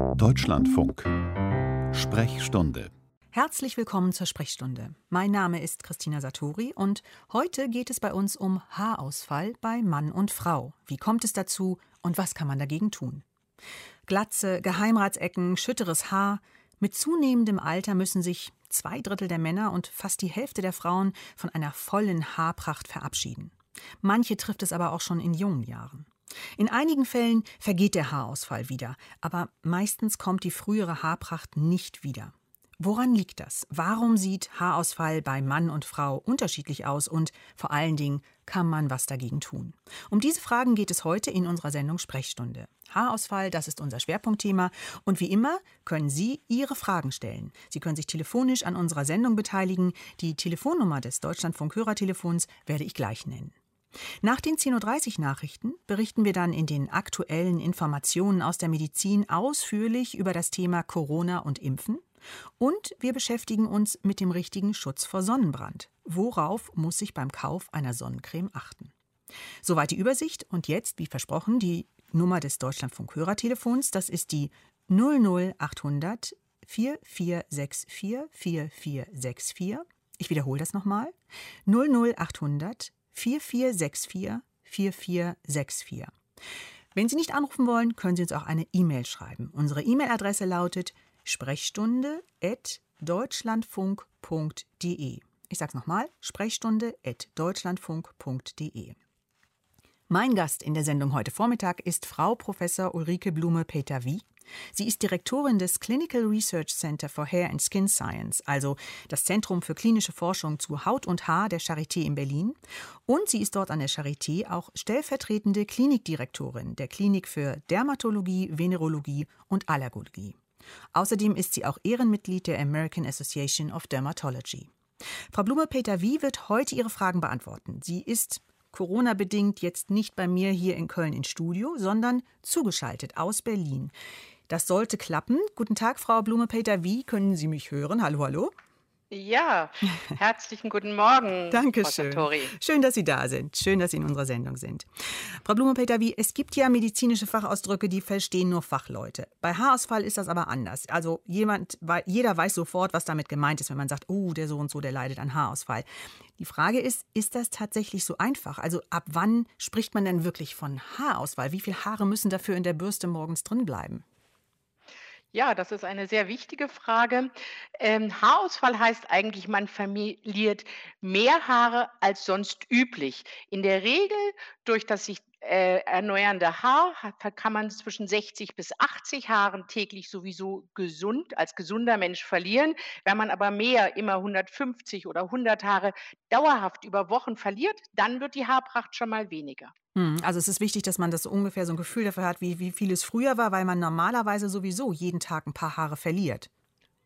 Deutschlandfunk. Sprechstunde. Herzlich willkommen zur Sprechstunde. Mein Name ist Christina Satori und heute geht es bei uns um Haarausfall bei Mann und Frau. Wie kommt es dazu und was kann man dagegen tun? Glatze, Geheimratsecken, schütteres Haar. Mit zunehmendem Alter müssen sich zwei Drittel der Männer und fast die Hälfte der Frauen von einer vollen Haarpracht verabschieden. Manche trifft es aber auch schon in jungen Jahren. In einigen Fällen vergeht der Haarausfall wieder, aber meistens kommt die frühere Haarpracht nicht wieder. Woran liegt das? Warum sieht Haarausfall bei Mann und Frau unterschiedlich aus und vor allen Dingen kann man was dagegen tun? Um diese Fragen geht es heute in unserer Sendung Sprechstunde. Haarausfall, das ist unser Schwerpunktthema und wie immer können Sie Ihre Fragen stellen. Sie können sich telefonisch an unserer Sendung beteiligen. Die Telefonnummer des Deutschlandfunk Hörertelefons werde ich gleich nennen. Nach den 10.30 Uhr Nachrichten berichten wir dann in den aktuellen Informationen aus der Medizin ausführlich über das Thema Corona und Impfen. Und wir beschäftigen uns mit dem richtigen Schutz vor Sonnenbrand. Worauf muss ich beim Kauf einer Sonnencreme achten? Soweit die Übersicht und jetzt, wie versprochen, die Nummer des Deutschlandfunk Hörertelefons. Das ist die 00800 4464 4464. Ich wiederhole das nochmal. 00800 4464 4464. Wenn Sie nicht anrufen wollen, können Sie uns auch eine E-Mail schreiben. Unsere E-Mail-Adresse lautet sprechstunde.deutschlandfunk.de. Ich sage es nochmal, sprechstunde.deutschlandfunk.de. Mein Gast in der Sendung heute Vormittag ist Frau Professor Ulrike Blume-Peter-Wie. Sie ist Direktorin des Clinical Research Center for Hair and Skin Science, also das Zentrum für klinische Forschung zu Haut und Haar der Charité in Berlin. Und sie ist dort an der Charité auch stellvertretende Klinikdirektorin der Klinik für Dermatologie, Venerologie und Allergologie. Außerdem ist sie auch Ehrenmitglied der American Association of Dermatology. Frau Blume-Peter Wie wird heute Ihre Fragen beantworten. Sie ist Corona-bedingt jetzt nicht bei mir hier in Köln ins Studio, sondern zugeschaltet aus Berlin. Das sollte klappen. Guten Tag, Frau Blume-Peter. Wie können Sie mich hören? Hallo, hallo. Ja, herzlichen guten Morgen. Dankeschön. Schön, dass Sie da sind. Schön, dass Sie in unserer Sendung sind. Frau Blume-Peter, wie es gibt ja medizinische Fachausdrücke, die verstehen nur Fachleute. Bei Haarausfall ist das aber anders. Also jemand, jeder weiß sofort, was damit gemeint ist, wenn man sagt, oh, der so und so, der leidet an Haarausfall. Die Frage ist, ist das tatsächlich so einfach? Also ab wann spricht man denn wirklich von Haarausfall? Wie viele Haare müssen dafür in der Bürste morgens drin bleiben? Ja, das ist eine sehr wichtige Frage. Ähm, Haarausfall heißt eigentlich, man verliert mehr Haare als sonst üblich. In der Regel durch das sich äh, erneuernde Haar kann man zwischen 60 bis 80 Haaren täglich sowieso gesund, als gesunder Mensch verlieren. Wenn man aber mehr, immer 150 oder 100 Haare dauerhaft über Wochen verliert, dann wird die Haarpracht schon mal weniger. Hm, also es ist wichtig, dass man das ungefähr so ein Gefühl dafür hat, wie, wie viel es früher war, weil man normalerweise sowieso jeden Tag ein paar Haare verliert.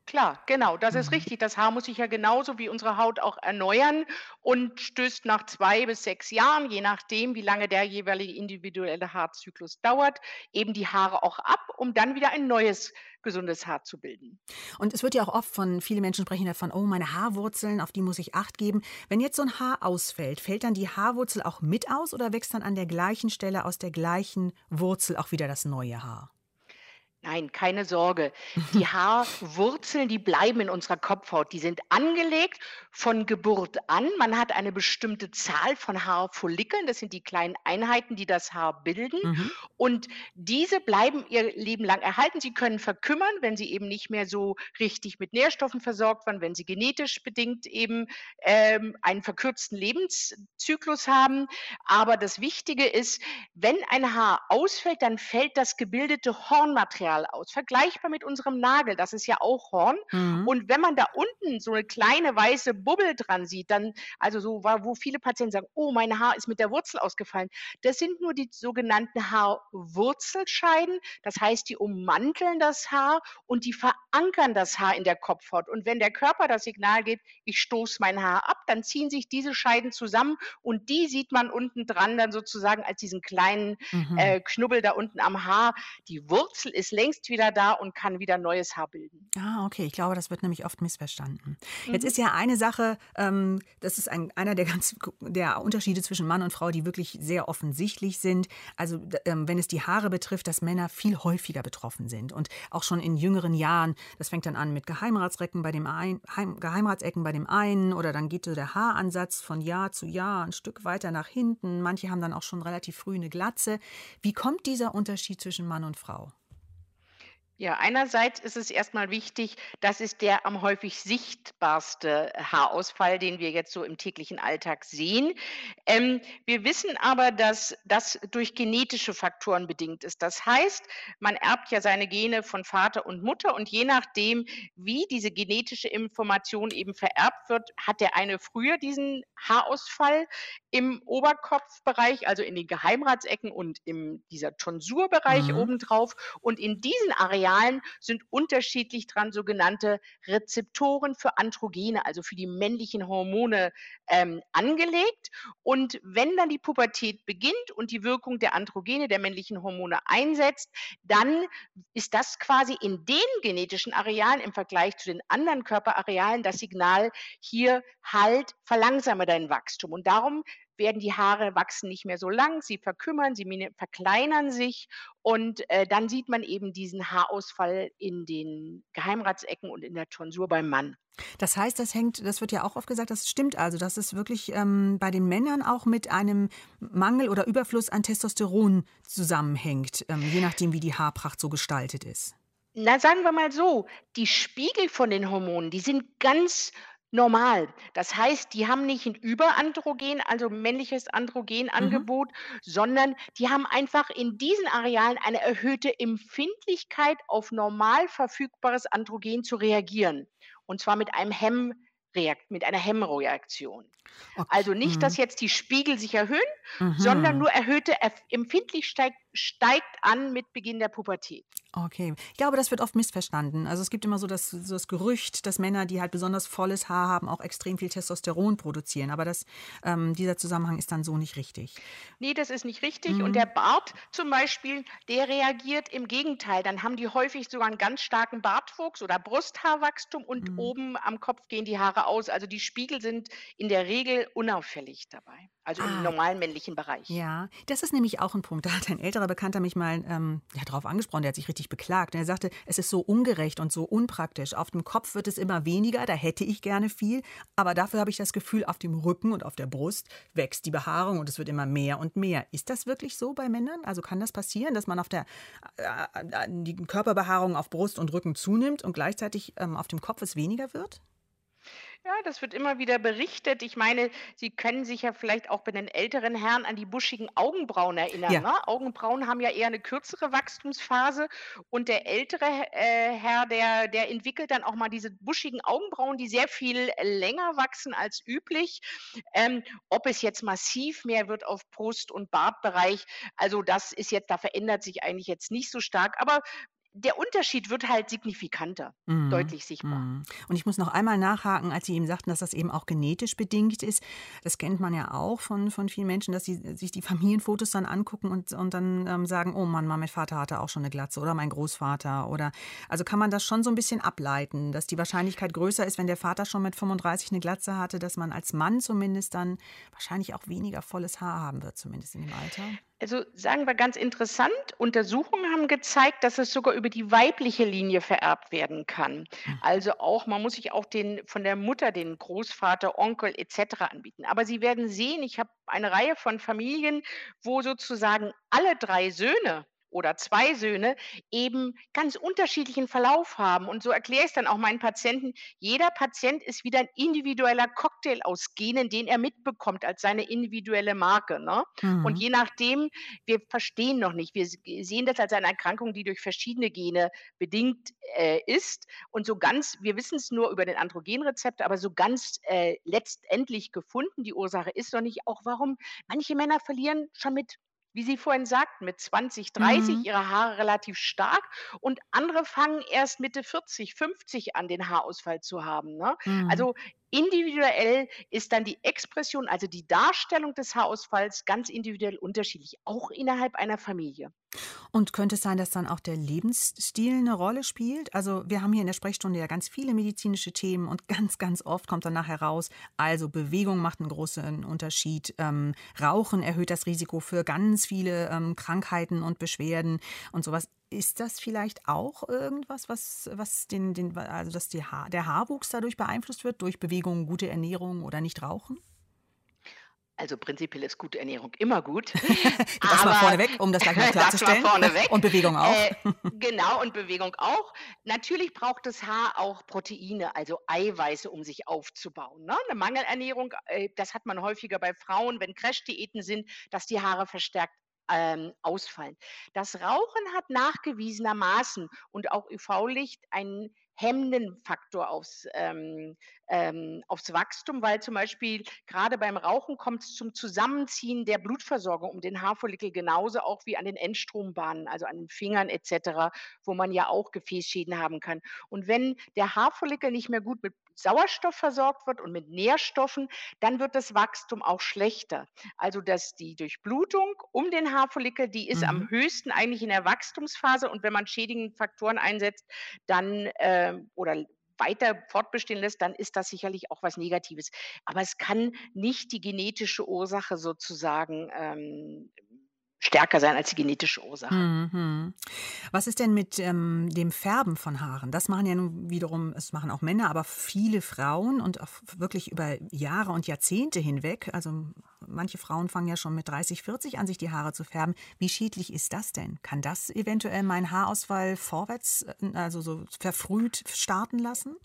Klar, genau, das ist mhm. richtig. Das Haar muss sich ja genauso wie unsere Haut auch erneuern und stößt nach zwei bis sechs Jahren, je nachdem, wie lange der jeweilige individuelle Haarzyklus dauert, eben die Haare auch ab, um dann wieder ein neues gesundes Haar zu bilden. Und es wird ja auch oft von, viele Menschen sprechen davon, oh, meine Haarwurzeln, auf die muss ich Acht geben. Wenn jetzt so ein Haar ausfällt, fällt dann die Haarwurzel auch mit aus oder wächst dann an der gleichen Stelle aus der gleichen Wurzel auch wieder das neue Haar? Nein, keine Sorge. Die Haarwurzeln, die bleiben in unserer Kopfhaut. Die sind angelegt von Geburt an. Man hat eine bestimmte Zahl von Haarfollikeln. Das sind die kleinen Einheiten, die das Haar bilden. Mhm. Und diese bleiben ihr Leben lang erhalten. Sie können verkümmern, wenn sie eben nicht mehr so richtig mit Nährstoffen versorgt werden, wenn sie genetisch bedingt eben ähm, einen verkürzten Lebenszyklus haben. Aber das Wichtige ist, wenn ein Haar ausfällt, dann fällt das gebildete Hornmaterial Material aus, vergleichbar mit unserem Nagel, das ist ja auch Horn. Mhm. Und wenn man da unten so eine kleine weiße Bubbel dran sieht, dann, also so, wo viele Patienten sagen, oh, mein Haar ist mit der Wurzel ausgefallen, das sind nur die sogenannten Haarwurzelscheiden. Das heißt, die ummanteln das Haar und die verankern das Haar in der Kopfhaut. Und wenn der Körper das Signal gibt, ich stoße mein Haar ab, dann ziehen sich diese Scheiden zusammen und die sieht man unten dran dann sozusagen als diesen kleinen mhm. äh, Knubbel da unten am Haar. Die Wurzel ist längst wieder da und kann wieder neues Haar bilden. Ah, okay. Ich glaube, das wird nämlich oft missverstanden. Mhm. Jetzt ist ja eine Sache, ähm, das ist ein, einer der ganz der Unterschiede zwischen Mann und Frau, die wirklich sehr offensichtlich sind. Also ähm, wenn es die Haare betrifft, dass Männer viel häufiger betroffen sind und auch schon in jüngeren Jahren. Das fängt dann an mit Geheimratsecken bei dem einen, Geheimratsecken bei dem einen oder dann geht so der Haaransatz von Jahr zu Jahr ein Stück weiter nach hinten. Manche haben dann auch schon relativ früh eine Glatze. Wie kommt dieser Unterschied zwischen Mann und Frau? Ja, einerseits ist es erstmal wichtig, das ist der am häufig sichtbarste Haarausfall, den wir jetzt so im täglichen Alltag sehen. Ähm, wir wissen aber, dass das durch genetische Faktoren bedingt ist. Das heißt, man erbt ja seine Gene von Vater und Mutter und je nachdem, wie diese genetische Information eben vererbt wird, hat der eine früher diesen Haarausfall im Oberkopfbereich, also in den Geheimratsecken und in dieser Tonsurbereich mhm. obendrauf. Und in diesen Arealen Arealen sind unterschiedlich dran sogenannte Rezeptoren für Androgene, also für die männlichen Hormone ähm, angelegt. Und wenn dann die Pubertät beginnt und die Wirkung der Androgene, der männlichen Hormone einsetzt, dann ist das quasi in den genetischen Arealen im Vergleich zu den anderen Körperarealen das Signal, hier halt, verlangsame dein Wachstum. Und darum werden die Haare wachsen nicht mehr so lang, sie verkümmern, sie verkleinern sich und äh, dann sieht man eben diesen Haarausfall in den Geheimratsecken und in der Tonsur beim Mann. Das heißt, das hängt, das wird ja auch oft gesagt, das stimmt also, dass es wirklich ähm, bei den Männern auch mit einem Mangel oder Überfluss an Testosteron zusammenhängt, ähm, je nachdem, wie die Haarpracht so gestaltet ist. Na, sagen wir mal so, die Spiegel von den Hormonen, die sind ganz normal. Das heißt, die haben nicht ein Überandrogen, also männliches Androgenangebot, mhm. sondern die haben einfach in diesen Arealen eine erhöhte Empfindlichkeit auf normal verfügbares Androgen zu reagieren. Und zwar mit einem Hemm mit einer Hemmreaktion. Okay. Also nicht, dass mhm. jetzt die Spiegel sich erhöhen, mhm. sondern nur erhöhte Empfindlichkeit steigt an mit Beginn der Pubertät. Okay. Ich glaube, das wird oft missverstanden. Also es gibt immer so das, so das Gerücht, dass Männer, die halt besonders volles Haar haben, auch extrem viel Testosteron produzieren. Aber das, ähm, dieser Zusammenhang ist dann so nicht richtig. Nee, das ist nicht richtig. Mhm. Und der Bart zum Beispiel, der reagiert im Gegenteil. Dann haben die häufig sogar einen ganz starken Bartwuchs oder Brusthaarwachstum und mhm. oben am Kopf gehen die Haare aus. Also die Spiegel sind in der Regel unauffällig dabei. Also ah. im normalen männlichen Bereich. Ja, das ist nämlich auch ein Punkt. Da hat ein älterer Bekannter mich mal ähm, darauf angesprochen, der hat sich richtig beklagt. Und er sagte, es ist so ungerecht und so unpraktisch. Auf dem Kopf wird es immer weniger, da hätte ich gerne viel. Aber dafür habe ich das Gefühl, auf dem Rücken und auf der Brust wächst die Behaarung und es wird immer mehr und mehr. Ist das wirklich so bei Männern? Also kann das passieren, dass man auf der äh, äh die Körperbehaarung auf Brust und Rücken zunimmt und gleichzeitig ähm, auf dem Kopf es weniger wird? Ja, das wird immer wieder berichtet. Ich meine, Sie können sich ja vielleicht auch bei den älteren Herren an die buschigen Augenbrauen erinnern. Ja. Ne? Augenbrauen haben ja eher eine kürzere Wachstumsphase und der ältere äh, Herr, der, der entwickelt dann auch mal diese buschigen Augenbrauen, die sehr viel länger wachsen als üblich. Ähm, ob es jetzt massiv mehr wird auf Brust- und Bartbereich, also das ist jetzt, da verändert sich eigentlich jetzt nicht so stark. Aber der Unterschied wird halt signifikanter, mhm. deutlich sichtbar. Mhm. Und ich muss noch einmal nachhaken, als Sie eben sagten, dass das eben auch genetisch bedingt ist. Das kennt man ja auch von, von vielen Menschen, dass sie sich die Familienfotos dann angucken und, und dann ähm, sagen, oh Mann, mein Vater hatte auch schon eine Glatze oder mein Großvater. Oder also kann man das schon so ein bisschen ableiten, dass die Wahrscheinlichkeit größer ist, wenn der Vater schon mit 35 eine Glatze hatte, dass man als Mann zumindest dann wahrscheinlich auch weniger volles Haar haben wird, zumindest in dem Alter. Also sagen wir ganz interessant, Untersuchungen haben gezeigt, dass es sogar über die weibliche Linie vererbt werden kann. Hm. Also auch, man muss sich auch den von der Mutter, den Großvater, Onkel etc. anbieten. Aber Sie werden sehen, ich habe eine Reihe von Familien, wo sozusagen alle drei Söhne oder zwei Söhne eben ganz unterschiedlichen Verlauf haben. Und so erkläre ich es dann auch meinen Patienten. Jeder Patient ist wieder ein individueller Cocktail aus Genen, den er mitbekommt als seine individuelle Marke. Ne? Mhm. Und je nachdem, wir verstehen noch nicht, wir sehen das als eine Erkrankung, die durch verschiedene Gene bedingt äh, ist. Und so ganz, wir wissen es nur über den Androgenrezeptor, aber so ganz äh, letztendlich gefunden, die Ursache ist noch nicht auch, warum manche Männer verlieren schon mit wie Sie vorhin sagten, mit 20, 30 mhm. ihre Haare relativ stark und andere fangen erst Mitte 40, 50 an, den Haarausfall zu haben. Ne? Mhm. Also individuell ist dann die Expression, also die Darstellung des Haarausfalls ganz individuell unterschiedlich, auch innerhalb einer Familie. Und könnte es sein, dass dann auch der Lebensstil eine Rolle spielt? Also wir haben hier in der Sprechstunde ja ganz viele medizinische Themen und ganz, ganz oft kommt dann nachher raus, also Bewegung macht einen großen Unterschied, ähm, Rauchen erhöht das Risiko für ganz viele ähm, Krankheiten und Beschwerden und sowas. Ist das vielleicht auch irgendwas, was, was den, den, also dass die Haar, der Haarwuchs dadurch beeinflusst wird, durch Bewegung, gute Ernährung oder nicht rauchen? Also prinzipiell ist gute Ernährung immer gut. das aber, mal vorneweg, um das gleich mal klarzustellen. Das mal vorneweg. Und Bewegung auch. Äh, genau, und Bewegung auch. Natürlich braucht das Haar auch Proteine, also Eiweiße, um sich aufzubauen. Ne? Eine Mangelernährung, äh, das hat man häufiger bei Frauen, wenn Crash-Diäten sind, dass die Haare verstärkt ähm, ausfallen. Das Rauchen hat nachgewiesenermaßen und auch UV-Licht einen hemmenden Faktor aufs, ähm, ähm, aufs Wachstum, weil zum Beispiel gerade beim Rauchen kommt es zum Zusammenziehen der Blutversorgung um den Haarfollikel genauso auch wie an den Endstrombahnen, also an den Fingern etc., wo man ja auch Gefäßschäden haben kann. Und wenn der Haarfollikel nicht mehr gut mit Sauerstoff versorgt wird und mit Nährstoffen, dann wird das Wachstum auch schlechter. Also dass die Durchblutung um den Haarfollikel, die ist mhm. am höchsten eigentlich in der Wachstumsphase und wenn man schädigende Faktoren einsetzt, dann äh, oder weiter fortbestehen lässt, dann ist das sicherlich auch was Negatives. Aber es kann nicht die genetische Ursache sozusagen ähm, stärker sein als die genetische Ursache. Mhm. Was ist denn mit ähm, dem Färben von Haaren? Das machen ja nun wiederum, es machen auch Männer, aber viele Frauen und auch wirklich über Jahre und Jahrzehnte hinweg. Also manche Frauen fangen ja schon mit 30, 40 an, sich die Haare zu färben. Wie schädlich ist das denn? Kann das eventuell meinen Haarausfall vorwärts, äh, also so verfrüht starten lassen?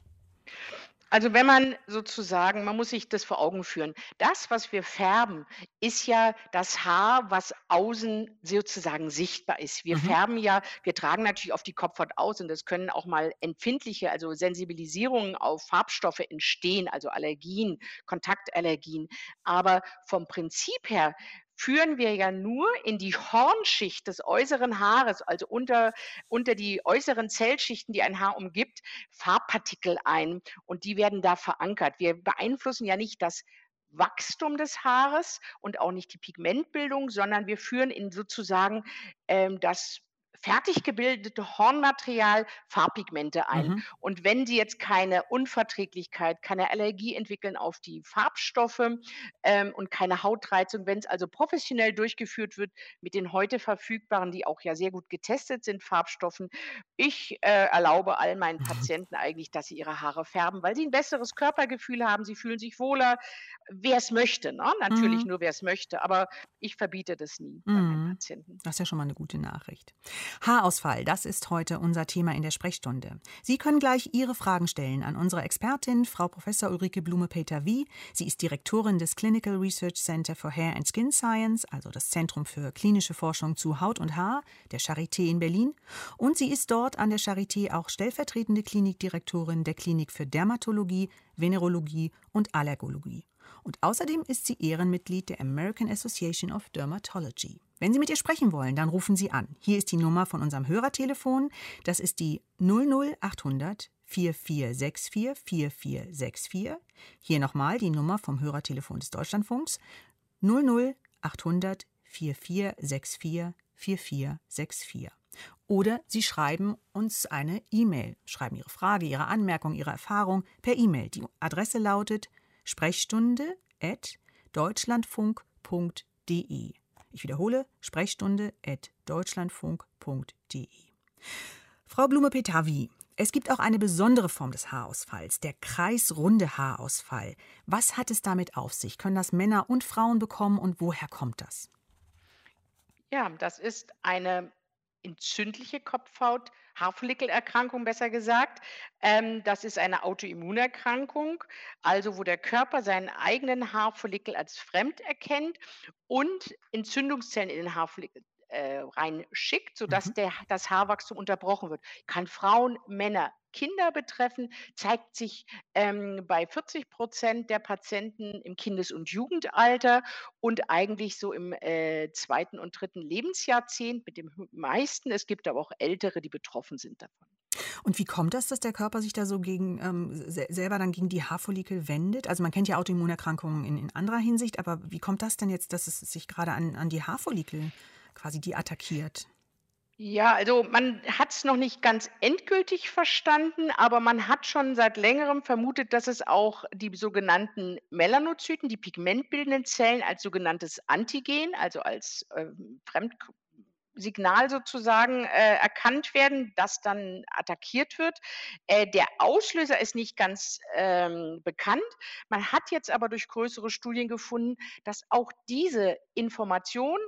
Also wenn man sozusagen man muss sich das vor Augen führen. Das, was wir färben, ist ja das Haar, was außen sozusagen sichtbar ist. Wir Mhm. färben ja wir tragen natürlich auf die Kopfhaut aus und es können auch mal empfindliche, also Sensibilisierungen auf Farbstoffe entstehen, also Allergien, Kontaktallergien. Aber vom Prinzip her führen wir ja nur in die Hornschicht des äußeren Haares, also unter, unter die äußeren Zellschichten, die ein Haar umgibt, Farbpartikel ein und die werden da verankert. Wir beeinflussen ja nicht das Wachstum des Haares und auch nicht die Pigmentbildung, sondern wir führen in sozusagen ähm, das fertig gebildete Hornmaterial Farbpigmente ein. Mhm. Und wenn sie jetzt keine Unverträglichkeit, keine Allergie entwickeln auf die Farbstoffe ähm, und keine Hautreizung, wenn es also professionell durchgeführt wird mit den heute verfügbaren, die auch ja sehr gut getestet sind, Farbstoffen, ich äh, erlaube all meinen Patienten eigentlich, dass sie ihre Haare färben, weil sie ein besseres Körpergefühl haben, sie fühlen sich wohler, wer es möchte. Ne? Natürlich mhm. nur, wer es möchte, aber ich verbiete das nie mhm. bei meinen mhm. Patienten. Das ist ja schon mal eine gute Nachricht. Haarausfall, das ist heute unser Thema in der Sprechstunde. Sie können gleich Ihre Fragen stellen an unsere Expertin, Frau Professor Ulrike Blume-Peter-Wie. Sie ist Direktorin des Clinical Research Center for Hair and Skin Science, also das Zentrum für klinische Forschung zu Haut und Haar der Charité in Berlin. Und sie ist dort an der Charité auch stellvertretende Klinikdirektorin der Klinik für Dermatologie, Venerologie und Allergologie. Und außerdem ist sie Ehrenmitglied der American Association of Dermatology. Wenn Sie mit ihr sprechen wollen, dann rufen Sie an. Hier ist die Nummer von unserem Hörertelefon. Das ist die 00800 4464 4464. Hier nochmal die Nummer vom Hörertelefon des Deutschlandfunks 00800 4464 4464. Oder Sie schreiben uns eine E-Mail, schreiben Ihre Frage, Ihre Anmerkung, Ihre Erfahrung per E-Mail. Die Adresse lautet sprechstunde. Ich wiederhole, sprechstunde at deutschlandfunk.de. Frau Blume-Petavi, es gibt auch eine besondere Form des Haarausfalls, der kreisrunde Haarausfall. Was hat es damit auf sich? Können das Männer und Frauen bekommen und woher kommt das? Ja, das ist eine entzündliche Kopfhaut, Haarfollikelerkrankung besser gesagt. Ähm, das ist eine Autoimmunerkrankung, also wo der Körper seinen eigenen Haarfollikel als fremd erkennt und Entzündungszellen in den Haarfollikel äh, reinschickt, sodass mhm. der, das Haarwachstum unterbrochen wird. Kann Frauen, Männer, Kinder betreffen, zeigt sich ähm, bei 40 Prozent der Patienten im Kindes- und Jugendalter und eigentlich so im äh, zweiten und dritten Lebensjahrzehnt mit dem meisten. Es gibt aber auch Ältere, die betroffen sind davon. Und wie kommt das, dass der Körper sich da so gegen ähm, selber dann gegen die Haarfollikel wendet? Also man kennt ja Autoimmunerkrankungen in, in anderer Hinsicht, aber wie kommt das denn jetzt, dass es sich gerade an, an die Haarfollikel quasi die attackiert? Ja, also man hat es noch nicht ganz endgültig verstanden, aber man hat schon seit Längerem vermutet, dass es auch die sogenannten Melanozyten, die pigmentbildenden Zellen als sogenanntes Antigen, also als ähm, Fremdsignal sozusagen äh, erkannt werden, das dann attackiert wird. Äh, der Auslöser ist nicht ganz ähm, bekannt. Man hat jetzt aber durch größere Studien gefunden, dass auch diese Information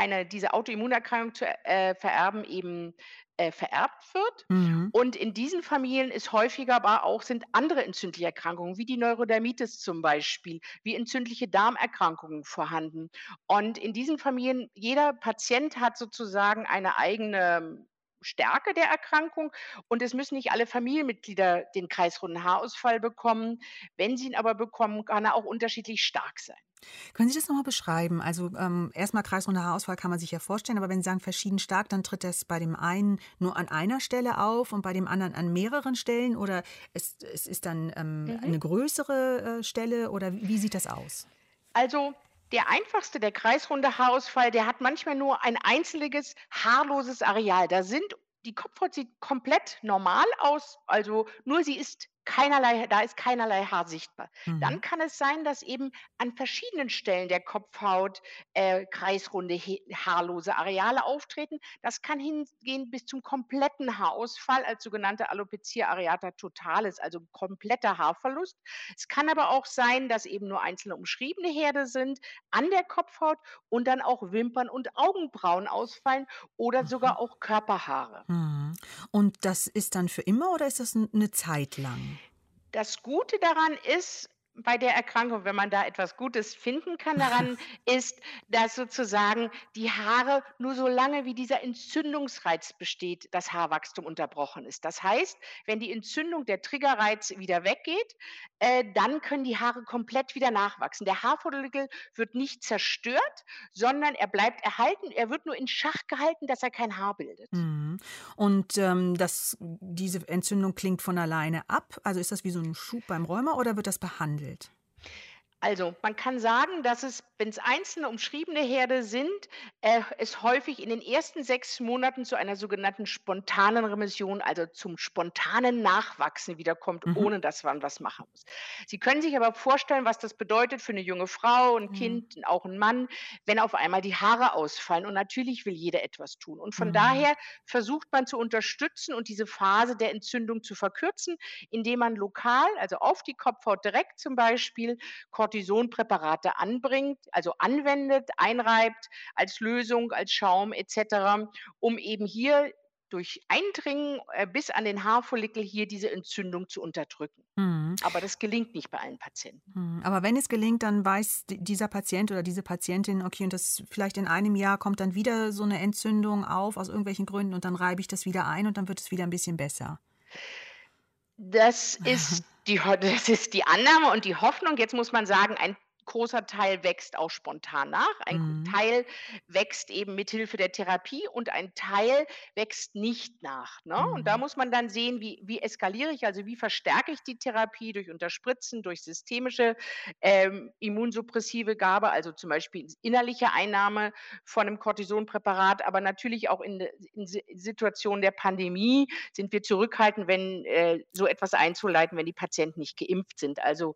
eine diese Autoimmunerkrankung zu äh, vererben eben äh, vererbt wird. Mhm. Und in diesen Familien ist häufiger aber auch sind andere entzündliche Erkrankungen, wie die Neurodermitis zum Beispiel, wie entzündliche Darmerkrankungen vorhanden. Und in diesen Familien, jeder Patient hat sozusagen eine eigene Stärke der Erkrankung und es müssen nicht alle Familienmitglieder den kreisrunden Haarausfall bekommen. Wenn sie ihn aber bekommen, kann er auch unterschiedlich stark sein. Können Sie das nochmal beschreiben? Also ähm, erstmal kreisrunder Haarausfall kann man sich ja vorstellen, aber wenn Sie sagen verschieden stark, dann tritt das bei dem einen nur an einer Stelle auf und bei dem anderen an mehreren Stellen oder es, es ist dann ähm, Mhm. eine größere äh, Stelle oder wie, wie sieht das aus? Also der einfachste, der kreisrunde Haarausfall, der hat manchmal nur ein einzelnes haarloses Areal. Da sind die Kopfhaut sieht komplett normal aus, also nur sie ist keinerlei, da ist keinerlei Haar sichtbar. Dann Mhm. kann es sein, dass eben an verschiedenen Stellen der Kopfhaut äh, kreisrunde, haarlose Areale auftreten. Das kann hingehen bis zum kompletten Haarausfall als sogenannte Alopecia areata totalis, also kompletter Haarverlust. Es kann aber auch sein, dass eben nur einzelne umschriebene Herde sind an der Kopfhaut und dann auch Wimpern und Augenbrauen ausfallen oder Mhm. sogar auch Körperhaare. Mhm. Und das ist dann für immer oder ist das eine Zeit lang? Das Gute daran ist, bei der Erkrankung, wenn man da etwas Gutes finden kann daran, ist, dass sozusagen die Haare nur so lange wie dieser Entzündungsreiz besteht, das Haarwachstum unterbrochen ist. Das heißt, wenn die Entzündung, der Triggerreiz wieder weggeht, äh, dann können die Haare komplett wieder nachwachsen. Der Haarfollikel wird nicht zerstört, sondern er bleibt erhalten. Er wird nur in Schach gehalten, dass er kein Haar bildet. Mhm. Und ähm, das, diese Entzündung klingt von alleine ab? Also ist das wie so ein Schub beim Rheuma oder wird das behandelt? Welt. Also, man kann sagen, dass es, wenn es einzelne umschriebene Herde sind, äh, es häufig in den ersten 6 Monaten zu einer sogenannten spontanen Remission, also zum spontanen Nachwachsen wiederkommt, Mhm. ohne dass man was machen muss. Sie können sich aber vorstellen, was das bedeutet für eine junge Frau, ein Mhm. Kind, auch ein Mann, wenn auf einmal die Haare ausfallen. Und natürlich will jeder etwas tun. Und von Mhm. daher versucht man zu unterstützen und diese Phase der Entzündung zu verkürzen, indem man lokal, also auf die Kopfhaut direkt zum Beispiel, Cortisonpräparate anbringt, also anwendet, einreibt als Lösung, als Schaum etc., um eben hier durch Eindringen äh, bis an den Haarfollikel hier diese Entzündung zu unterdrücken. Mhm. Aber das gelingt nicht bei allen Patienten. Mhm. Aber wenn es gelingt, dann weiß di- dieser Patient oder diese Patientin, okay, und das vielleicht in einem Jahr kommt dann wieder so eine Entzündung auf aus irgendwelchen Gründen und dann reibe ich das wieder ein und dann wird es wieder ein bisschen besser. Das ist die, das ist die Annahme und die Hoffnung. Jetzt muss man sagen, ein großer Teil wächst auch spontan nach. Ein Mhm. Teil wächst eben mithilfe der Therapie und ein Teil wächst nicht nach. Ne? Und da Mhm. muss man dann sehen, wie, wie eskaliere ich, also wie verstärke ich die Therapie durch Unterspritzen, durch systemische ähm, immunsuppressive Gabe, also zum Beispiel innerliche Einnahme von einem Cortisonpräparat, aber natürlich auch in, in Si- Situationen der Pandemie sind wir zurückhaltend, wenn äh, so etwas einzuleiten, wenn die Patienten nicht geimpft sind. Also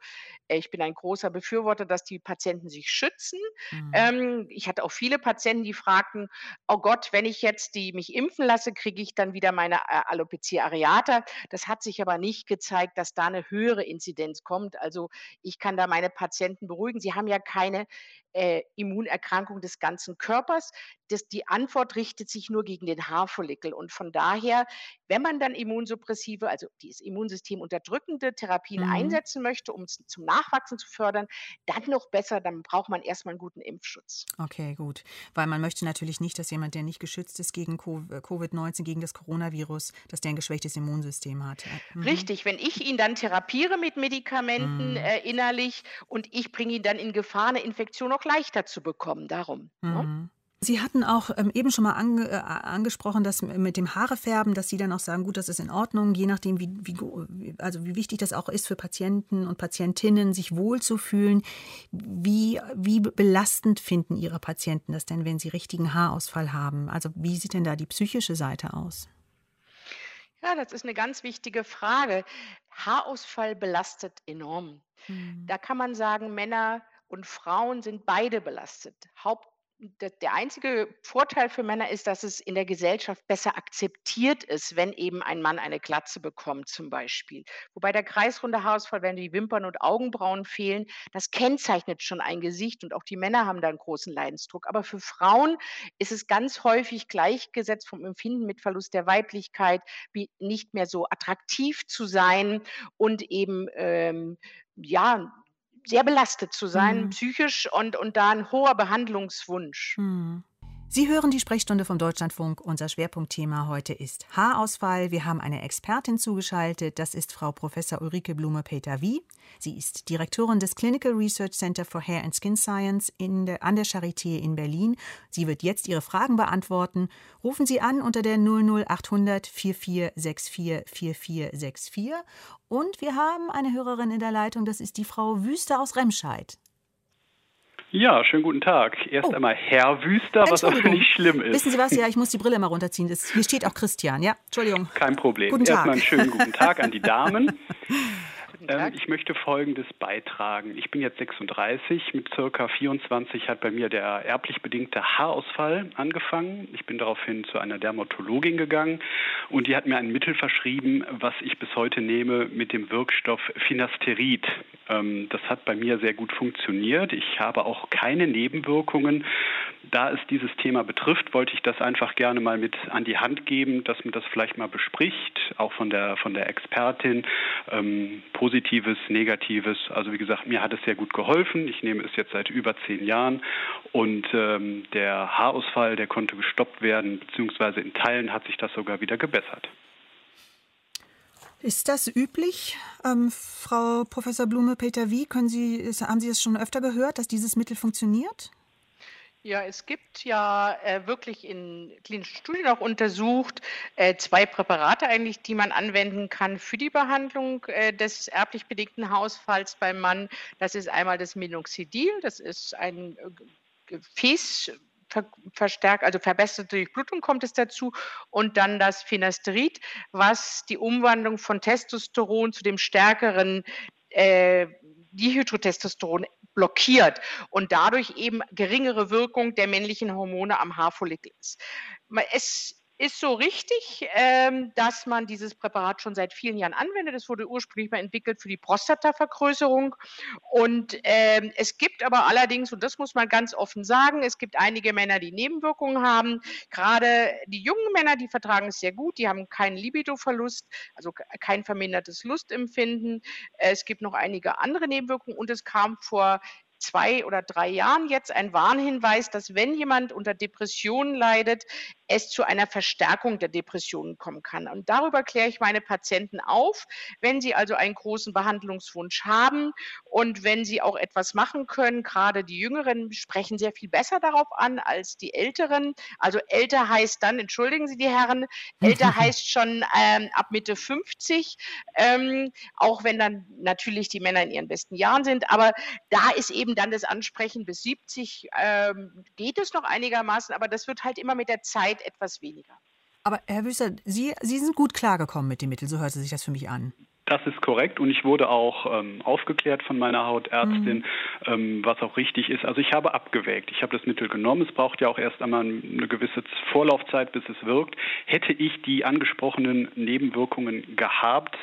äh, ich bin ein großer Befürworter, dass die Patienten sich schützen. Mhm. Ähm, ich hatte auch viele Patienten, die fragten, oh Gott, wenn ich jetzt die mich impfen lasse, kriege ich dann wieder meine äh, Alopecia areata. Das hat sich aber nicht gezeigt, dass da eine höhere Inzidenz kommt. Also ich kann da meine Patienten beruhigen. Sie haben ja keine äh, Immunerkrankung des ganzen Körpers. Das, die Antwort richtet sich nur gegen den Haarfollikel. Und von daher, wenn man dann Immunsuppressive, also dieses Immunsystem unterdrückende Therapien Mhm. einsetzen möchte, um es zum Nachwachsen zu fördern, dann noch besser, dann braucht man erstmal einen guten Impfschutz. Okay, gut. Weil man möchte natürlich nicht, dass jemand, der nicht geschützt ist gegen äh, Covid-19, gegen das Coronavirus, dass der ein geschwächtes Immunsystem hat. Äh, mhm. Richtig, wenn ich ihn dann therapiere mit Medikamenten Mhm. äh, innerlich und ich bringe ihn dann in Gefahr, eine Infektion auch leichter zu bekommen. Darum. Ne? Sie hatten auch ähm, eben schon mal ange, äh, angesprochen, dass mit dem Haarefärben, dass Sie dann auch sagen, gut, das ist in Ordnung, je nachdem, wie, wie, also wie wichtig das auch ist für Patienten und Patientinnen, sich wohlzufühlen. Wie, wie belastend finden Ihre Patienten das denn, wenn sie richtigen Haarausfall haben? Also wie sieht denn da die psychische Seite aus? Ja, das ist eine ganz wichtige Frage. Haarausfall belastet enorm. Mhm. Da kann man sagen, Männer und Frauen sind beide belastet. Haupt der einzige Vorteil für Männer ist, dass es in der Gesellschaft besser akzeptiert ist, wenn eben ein Mann eine Glatze bekommt zum Beispiel. Wobei der kreisrunde Haarausfall, wenn die Wimpern und Augenbrauen fehlen, das kennzeichnet schon ein Gesicht und auch die Männer haben da einen großen Leidensdruck. Aber für Frauen ist es ganz häufig gleichgesetzt vom Empfinden mit Verlust der Weiblichkeit, wie nicht mehr so attraktiv zu sein und eben ähm, ja sehr belastet zu sein, mhm. psychisch und, und da ein hoher Behandlungswunsch. Mhm. Sie hören die Sprechstunde vom Deutschlandfunk. Unser Schwerpunktthema heute ist Haarausfall. Wir haben eine Expertin zugeschaltet. Das ist Frau Professor Ulrike Blume-Peter-Wie. Sie ist Direktorin des Clinical Research Center for Hair and Skin Science der, an der Charité in Berlin. Sie wird jetzt Ihre Fragen beantworten. Rufen Sie an unter der 00800 4464 4464. Und wir haben eine Hörerin in der Leitung. Das ist die Frau Wüste aus Remscheid. Ja, schönen guten Tag. Erst oh. einmal Herr Wüster, was auch nicht schlimm ist. Wissen Sie was? Ja, ich muss die Brille mal runterziehen. Das, hier steht auch Christian, ja? Entschuldigung. Kein Problem. Guten Tag. Erstmal einen schönen guten Tag an die Damen. Ähm, ich möchte Folgendes beitragen. Ich bin jetzt 36, mit circa 24 hat bei mir der erblich bedingte Haarausfall angefangen. Ich bin daraufhin zu einer Dermatologin gegangen und die hat mir ein Mittel verschrieben, was ich bis heute nehme mit dem Wirkstoff Finasterid. Ähm, das hat bei mir sehr gut funktioniert. Ich habe auch keine Nebenwirkungen. Da es dieses Thema betrifft, wollte ich das einfach gerne mal mit an die Hand geben, dass man das vielleicht mal bespricht, auch von der, von der Expertin. Ähm, Positives, Negatives. Also wie gesagt, mir hat es sehr gut geholfen. Ich nehme es jetzt seit über zehn Jahren und ähm, der Haarausfall, der konnte gestoppt werden, beziehungsweise in Teilen hat sich das sogar wieder gebessert. Ist das üblich, ähm, Frau Professor Blume-Peter? Wie können Sie, haben Sie es schon öfter gehört, dass dieses Mittel funktioniert? Ja, es gibt ja äh, wirklich in klinischen Studien auch untersucht, äh, zwei Präparate eigentlich, die man anwenden kann für die Behandlung äh, des erblich bedingten Haarausfalls beim Mann. Das ist einmal das Minoxidil, das ist ein äh, Gefäß verstärkt, also verbesserte Durchblutung kommt es dazu und dann das Finasterid, was die Umwandlung von Testosteron zu dem stärkeren äh, Dihydrotestosteron blockiert und dadurch eben geringere Wirkung der männlichen Hormone am Haarfollikel ist. Es ist so richtig, ähm, dass man dieses Präparat schon seit vielen Jahren anwendet. Es wurde ursprünglich mal entwickelt für die Prostatavergrößerung. Und ähm, es gibt aber allerdings, und das muss man ganz offen sagen, es gibt einige Männer, die Nebenwirkungen haben. Gerade die jungen Männer, die vertragen es sehr gut, die haben keinen Libidoverlust, also kein vermindertes Lustempfinden. Es gibt noch einige andere Nebenwirkungen und es kam vor zwei oder drei Jahren jetzt ein Warnhinweis, dass wenn jemand unter Depressionen leidet, es zu einer Verstärkung der Depressionen kommen kann. Und darüber kläre ich meine Patienten auf. Wenn sie also einen großen Behandlungswunsch haben und wenn sie auch etwas machen können, gerade die Jüngeren sprechen sehr viel besser darauf an als die Älteren. Also älter heißt dann, entschuldigen Sie die Herren, älter heißt schon ähm, ab Mitte 50, ähm, auch wenn dann natürlich die Männer in ihren besten Jahren sind. Aber da ist eben dann das Ansprechen bis 70, ähm, geht es noch einigermaßen, aber das wird halt immer mit der Zeit Zeit etwas weniger. Aber Herr Wüster, Sie, Sie sind gut klargekommen mit dem Mittel, so hörte sich das für mich an. Das ist korrekt und ich wurde auch ähm, aufgeklärt von meiner Hautärztin, mhm. ähm, was auch richtig ist. Also ich habe abgewägt. Ich habe das Mittel genommen. Es braucht ja auch erst einmal eine gewisse Vorlaufzeit, bis es wirkt. Hätte ich die angesprochenen Nebenwirkungen gehabt,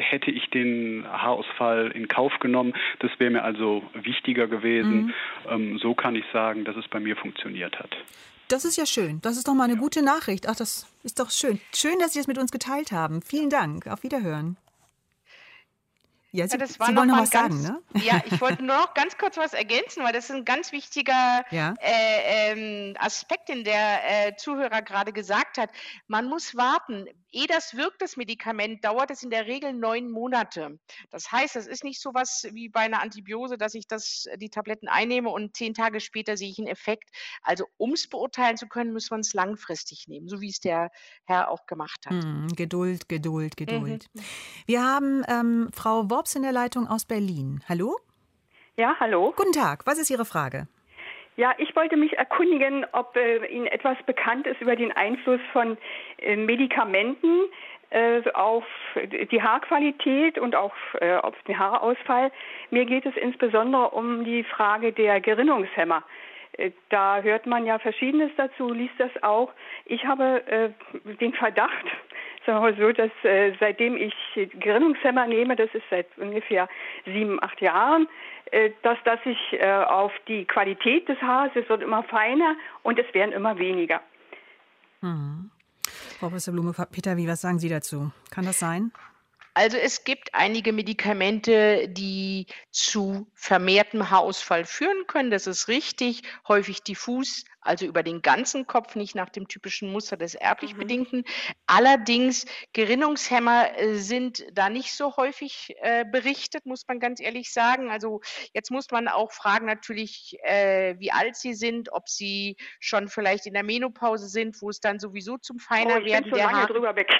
hätte ich den Haarausfall in Kauf genommen. Das wäre mir also wichtiger gewesen. Mhm. Ähm, so kann ich sagen, dass es bei mir funktioniert hat. Das ist ja schön. Das ist doch mal eine gute Nachricht. Ach, das ist doch schön. Schön, dass Sie das mit uns geteilt haben. Vielen Dank. Auf Wiederhören. Ja, Sie, Ja, das war Sie noch wollen noch mal was ganz sagen, ne? ja, ich wollte nur noch ganz kurz was ergänzen, weil das ist ein ganz wichtiger Ja. äh, ähm, Aspekt, den der äh, Zuhörer gerade gesagt hat. Man muss warten. Ehe das wirkt, das Medikament, dauert es in der Regel neun Monate. Das heißt, das ist nicht so was wie bei einer Antibiose, dass ich das, die Tabletten einnehme und zehn Tage später sehe ich einen Effekt. Also um es beurteilen zu können, muss man es langfristig nehmen, so wie es der Herr auch gemacht hat. Hm, Geduld, Geduld, Mhm. Geduld. Wir haben ähm, Frau Worps in der Leitung aus Berlin. Hallo? Ja, hallo. Guten Tag, was ist Ihre Frage? Ja, ich wollte mich erkundigen, ob äh, Ihnen etwas bekannt ist über den Einfluss von äh, Medikamenten äh, auf die Haarqualität und auch äh, auf den Haarausfall. Mir geht es insbesondere um die Frage der Gerinnungshemmer. Äh, Da hört man ja Verschiedenes dazu, liest das auch. Ich habe äh, den Verdacht, mal so, dass äh, seitdem ich Gerinnungshemmer nehme, das ist seit ungefähr sieben, acht Jahren, äh, dass das sich äh, auf die Qualität des Haares, es wird immer feiner und es werden immer weniger. Hm. Frau Professor Blume, Peter, wie, was sagen Sie dazu? Kann das sein? Also es gibt einige Medikamente, die zu vermehrtem Haarausfall führen können. Das ist richtig, häufig diffus, also über den ganzen Kopf, nicht nach dem typischen Muster des erblich Mhm. bedingten. Allerdings Gerinnungshemmer äh, sind da nicht so häufig äh, berichtet, muss man ganz ehrlich sagen. Also jetzt muss man auch fragen natürlich, äh, wie alt sie sind, ob sie schon vielleicht in der Menopause sind, wo es dann sowieso zum Oh, feiner ich bin werden schon der lange Haare. drüber weg.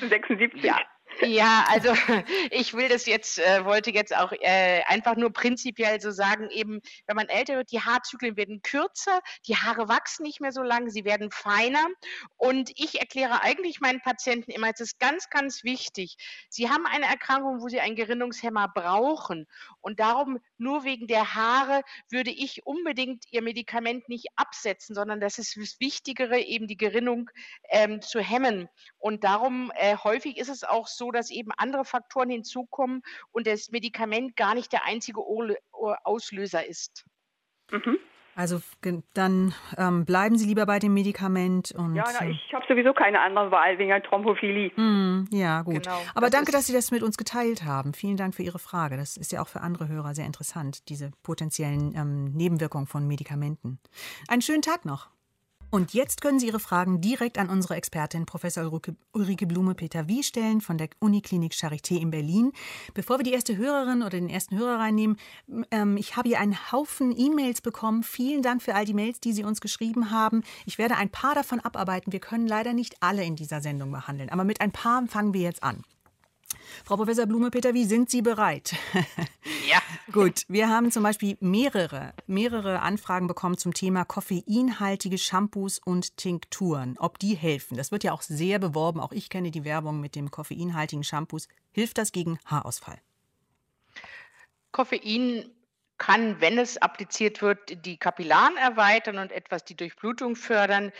76. Ja, ja, also ich will das jetzt, äh, wollte jetzt auch äh, einfach nur prinzipiell so sagen, eben, wenn man älter wird, die Haarzyklen werden kürzer, die Haare wachsen nicht mehr so lang, sie werden feiner. Und ich erkläre eigentlich meinen Patienten immer, es ist ganz, ganz wichtig, sie haben eine Erkrankung, wo sie einen Gerinnungshemmer brauchen. Und darum, nur wegen der Haare, würde ich unbedingt ihr Medikament nicht absetzen, sondern das ist das Wichtigere, eben die Gerinnung ähm, zu hemmen. Und darum, äh, häufig ist es auch so, dass eben andere Faktoren hinzukommen und das Medikament gar nicht der einzige Auslöser ist. Mhm. Also dann ähm, bleiben Sie lieber bei dem Medikament und Ja, na, äh, ich habe sowieso keine andere Wahl wegen der Thrombophilie. hm, ja, gut. Genau, Aber das danke, dass Sie das mit uns geteilt haben. Vielen Dank für Ihre Frage. Das ist ja auch für andere Hörer sehr interessant, diese potenziellen ähm, Nebenwirkungen von Medikamenten. Einen schönen Tag noch. Und jetzt können Sie Ihre Fragen direkt an unsere Expertin Professor Ulrike, Ulrike Blume-Peter Wie stellen von der Uniklinik Charité in Berlin. Bevor wir die erste Hörerin oder den ersten Hörer reinnehmen, ähm, ich habe hier einen Haufen E-Mails bekommen. Vielen Dank für all die Mails, die Sie uns geschrieben haben. Ich werde ein paar davon abarbeiten. Wir können leider nicht alle in dieser Sendung behandeln, aber mit ein paar fangen wir jetzt an. Frau Professor Blume-Peter, wie sind Sie bereit? Ja. Gut, wir haben zum Beispiel mehrere, mehrere Anfragen bekommen zum Thema koffeinhaltige Shampoos und Tinkturen, ob die helfen. Das wird ja auch sehr beworben. Auch ich kenne die Werbung mit dem koffeinhaltigen Shampoos. Hilft das gegen Haarausfall? Koffein kann, wenn es appliziert wird, die Kapillaren erweitern und etwas die Durchblutung fördern.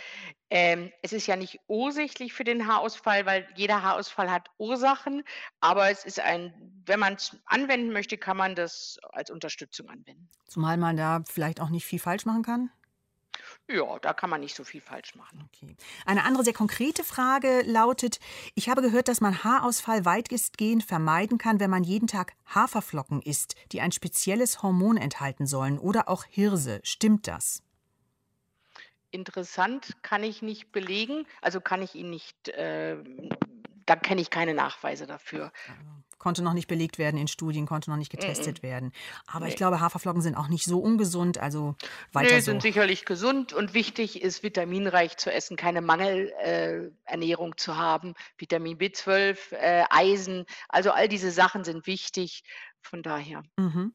Ähm, es ist ja nicht ursächlich für den Haarausfall, weil jeder Haarausfall hat Ursachen. Aber es ist ein, wenn man es anwenden möchte, kann man das als Unterstützung anwenden. Zumal man da vielleicht auch nicht viel falsch machen kann? Ja, da kann man nicht so viel falsch machen. Okay. Eine andere sehr konkrete Frage lautet, ich habe gehört, dass man Haarausfall weitestgehend vermeiden kann, wenn man jeden Tag Haferflocken isst, die ein spezielles Hormon enthalten sollen oder auch Hirse. Stimmt das? Interessant kann ich nicht belegen, also kann ich Ihnen nicht, äh, da kenne ich keine Nachweise dafür. Konnte noch nicht belegt werden in Studien, konnte noch nicht getestet werden. Aber ich Nee. glaube, Haferflocken sind auch nicht so ungesund, also weiter Nee, so. sind sicherlich gesund und wichtig ist, vitaminreich zu essen, keine Mangelernährung äh, zu haben. Vitamin B12, äh, Eisen, also all diese Sachen sind wichtig. Von daher. Mhm.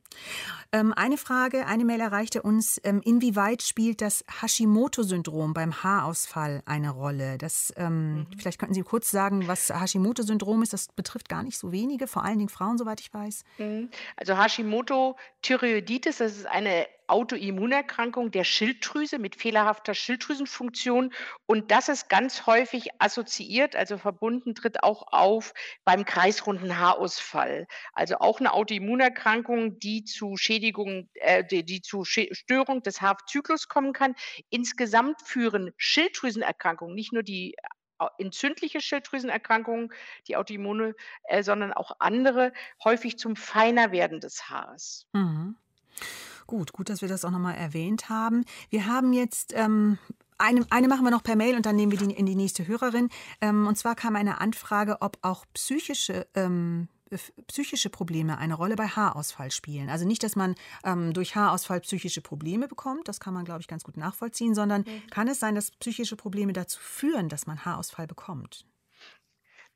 Ähm, eine Frage, eine Mail erreichte uns. Ähm, inwieweit spielt das Hashimoto-Syndrom beim Haarausfall eine Rolle? Das, ähm, Mhm. Vielleicht könnten Sie kurz sagen, was Hashimoto-Syndrom ist. Das betrifft gar nicht so wenige, vor allen Dingen Frauen, soweit ich weiß. Mhm. Also Hashimoto-Thyreoiditis, das ist eine Autoimmunerkrankung der Schilddrüse mit fehlerhafter Schilddrüsenfunktion. Und das ist ganz häufig assoziiert, also verbunden tritt auch auf beim kreisrunden Haarausfall. Also auch eine Autoimmunerkrankung, die zu Schädigungen, äh, die, die zu Störung des Haarzyklus kommen kann. Insgesamt führen Schilddrüsenerkrankungen, nicht nur die entzündliche Schilddrüsenerkrankungen, die Autoimmune, äh, sondern auch andere, häufig zum Feinerwerden des Haares. Mhm. Gut, gut, dass wir das auch nochmal erwähnt haben. Wir haben jetzt ähm, eine, eine, machen wir noch per Mail und dann nehmen wir die in die nächste Hörerin. Ähm, und zwar kam eine Anfrage, ob auch psychische ähm, psychische Probleme eine Rolle bei Haarausfall spielen. Also nicht, dass man ähm, durch Haarausfall psychische Probleme bekommt, das kann man, glaube ich, ganz gut nachvollziehen, sondern mhm. kann es sein, dass psychische Probleme dazu führen, dass man Haarausfall bekommt?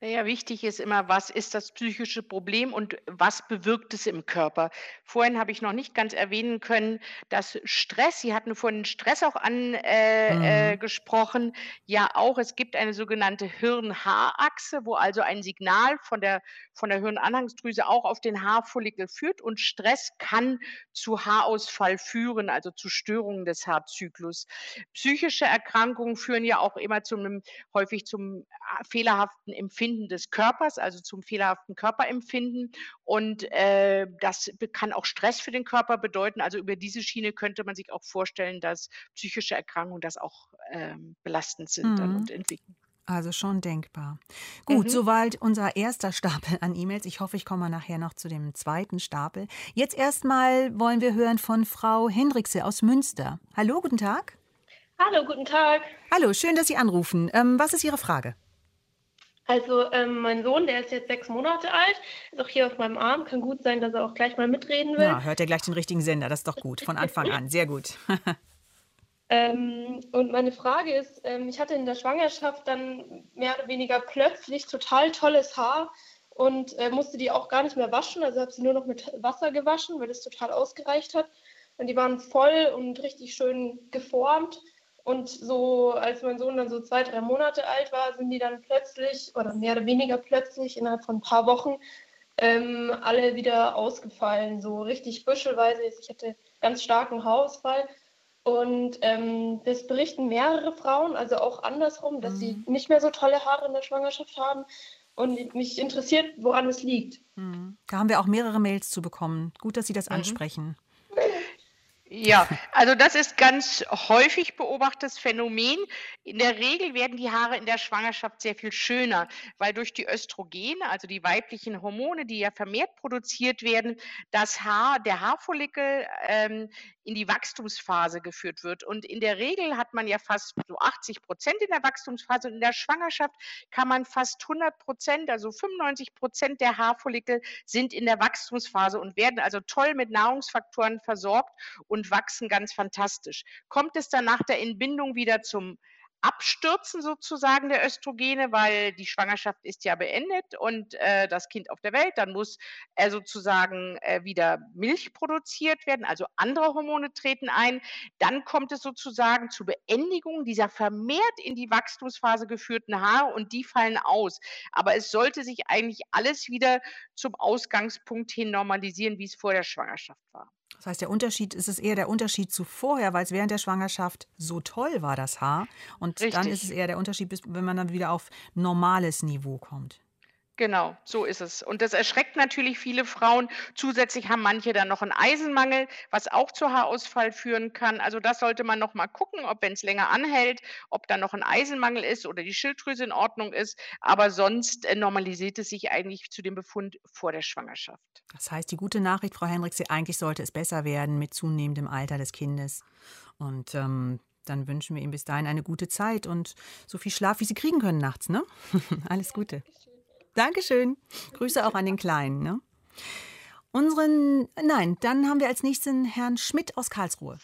Naja, wichtig ist immer, was ist das psychische Problem und was bewirkt es im Körper? Vorhin habe ich noch nicht ganz erwähnen können, dass Stress, Sie hatten vorhin Stress auch angesprochen, äh, äh, mhm. ja auch, es gibt eine sogenannte Hirn-Haarachse, wo also ein Signal von der, von der Hirnanhangsdrüse auch auf den Haarfollikel führt und Stress kann zu Haarausfall führen, also zu Störungen des Haarzyklus. Psychische Erkrankungen führen ja auch immer zum, häufig zum äh, fehlerhaften Empfinden Empfinden des Körpers, also zum fehlerhaften Körperempfinden. Und äh, das kann auch Stress für den Körper bedeuten. Also über diese Schiene könnte man sich auch vorstellen, dass psychische Erkrankungen das auch ähm, belastend sind mhm. und entwickeln. Also schon denkbar. Gut, mhm. soweit unser erster Stapel an E-Mails. Ich hoffe, ich komme nachher noch zu dem zweiten Stapel. Jetzt erstmal wollen wir hören von Frau Hendrikse aus Münster. Hallo, guten Tag. Hallo, guten Tag. Hallo, schön, dass Sie anrufen. Ähm, was ist Ihre Frage? Also ähm, mein Sohn, der ist jetzt sechs Monate alt, ist auch hier auf meinem Arm. Kann gut sein, dass er auch gleich mal mitreden will. Ja, hört er gleich den richtigen Sender. Das ist doch gut. Von Anfang an. Sehr gut. ähm, und meine Frage ist, ähm, ich hatte in der Schwangerschaft dann mehr oder weniger plötzlich total tolles Haar und äh, musste die auch gar nicht mehr waschen. Also habe sie nur noch mit Wasser gewaschen, weil es total ausgereicht hat. Und die waren voll und richtig schön geformt. Und so, als mein Sohn dann so zwei, drei Monate alt war, sind die dann plötzlich oder mehr oder weniger plötzlich innerhalb von ein paar Wochen ähm, alle wieder ausgefallen. So richtig büschelweise. Ich hatte ganz starken Haarausfall. Und ähm, das berichten mehrere Frauen, also auch andersrum, dass mhm. sie nicht mehr so tolle Haare in der Schwangerschaft haben. Und mich interessiert, woran es liegt. Mhm. Da haben wir auch mehrere Mails zu bekommen. Gut, dass Sie das mhm. ansprechen. Ja, also das ist ganz häufig beobachtetes Phänomen. In der Regel werden die Haare in der Schwangerschaft sehr viel schöner, weil durch die Östrogene, also die weiblichen Hormone, die ja vermehrt produziert werden, das Haar, der Haarfollikel ähm, in die Wachstumsphase geführt wird. Und in der Regel hat man ja fast so 80 Prozent in der Wachstumsphase und in der Schwangerschaft kann man fast 100 Prozent, also 95 Prozent der Haarfollikel sind in der Wachstumsphase und werden also toll mit Nahrungsfaktoren versorgt und wachsen ganz fantastisch. Kommt es dann nach der Entbindung wieder zum Abstürzen sozusagen der Östrogene, weil die Schwangerschaft ist ja beendet und äh, das Kind auf der Welt, dann muss er sozusagen äh, wieder Milch produziert werden, also andere Hormone treten ein. Dann kommt es sozusagen zur Beendigung dieser vermehrt in die Wachstumsphase geführten Haare und die fallen aus. Aber es sollte sich eigentlich alles wieder zum Ausgangspunkt hin normalisieren, wie es vor der Schwangerschaft war. Das heißt, der Unterschied ist es eher der Unterschied zu vorher, weil es während der Schwangerschaft so toll war, das Haar. Und Richtig. dann ist es eher der Unterschied, wenn man dann wieder auf normales Niveau kommt. Genau, so ist es. Und das erschreckt natürlich viele Frauen. Zusätzlich haben manche dann noch einen Eisenmangel, was auch zu Haarausfall führen kann. Also das sollte man noch mal gucken, ob wenn es länger anhält, ob da noch ein Eisenmangel ist oder die Schilddrüse in Ordnung ist. Aber sonst äh, normalisiert es sich eigentlich zu dem Befund vor der Schwangerschaft. Das heißt, die gute Nachricht, Frau Hendricks, eigentlich sollte es besser werden mit zunehmendem Alter des Kindes. Und ähm, dann wünschen wir ihm bis dahin eine gute Zeit und so viel Schlaf, wie Sie kriegen können nachts. Ne? Alles Gute. Dankeschön. Grüße auch an den Kleinen. Ne? Unseren, nein, dann haben wir als nächsten Herrn Schmidt aus Karlsruhe.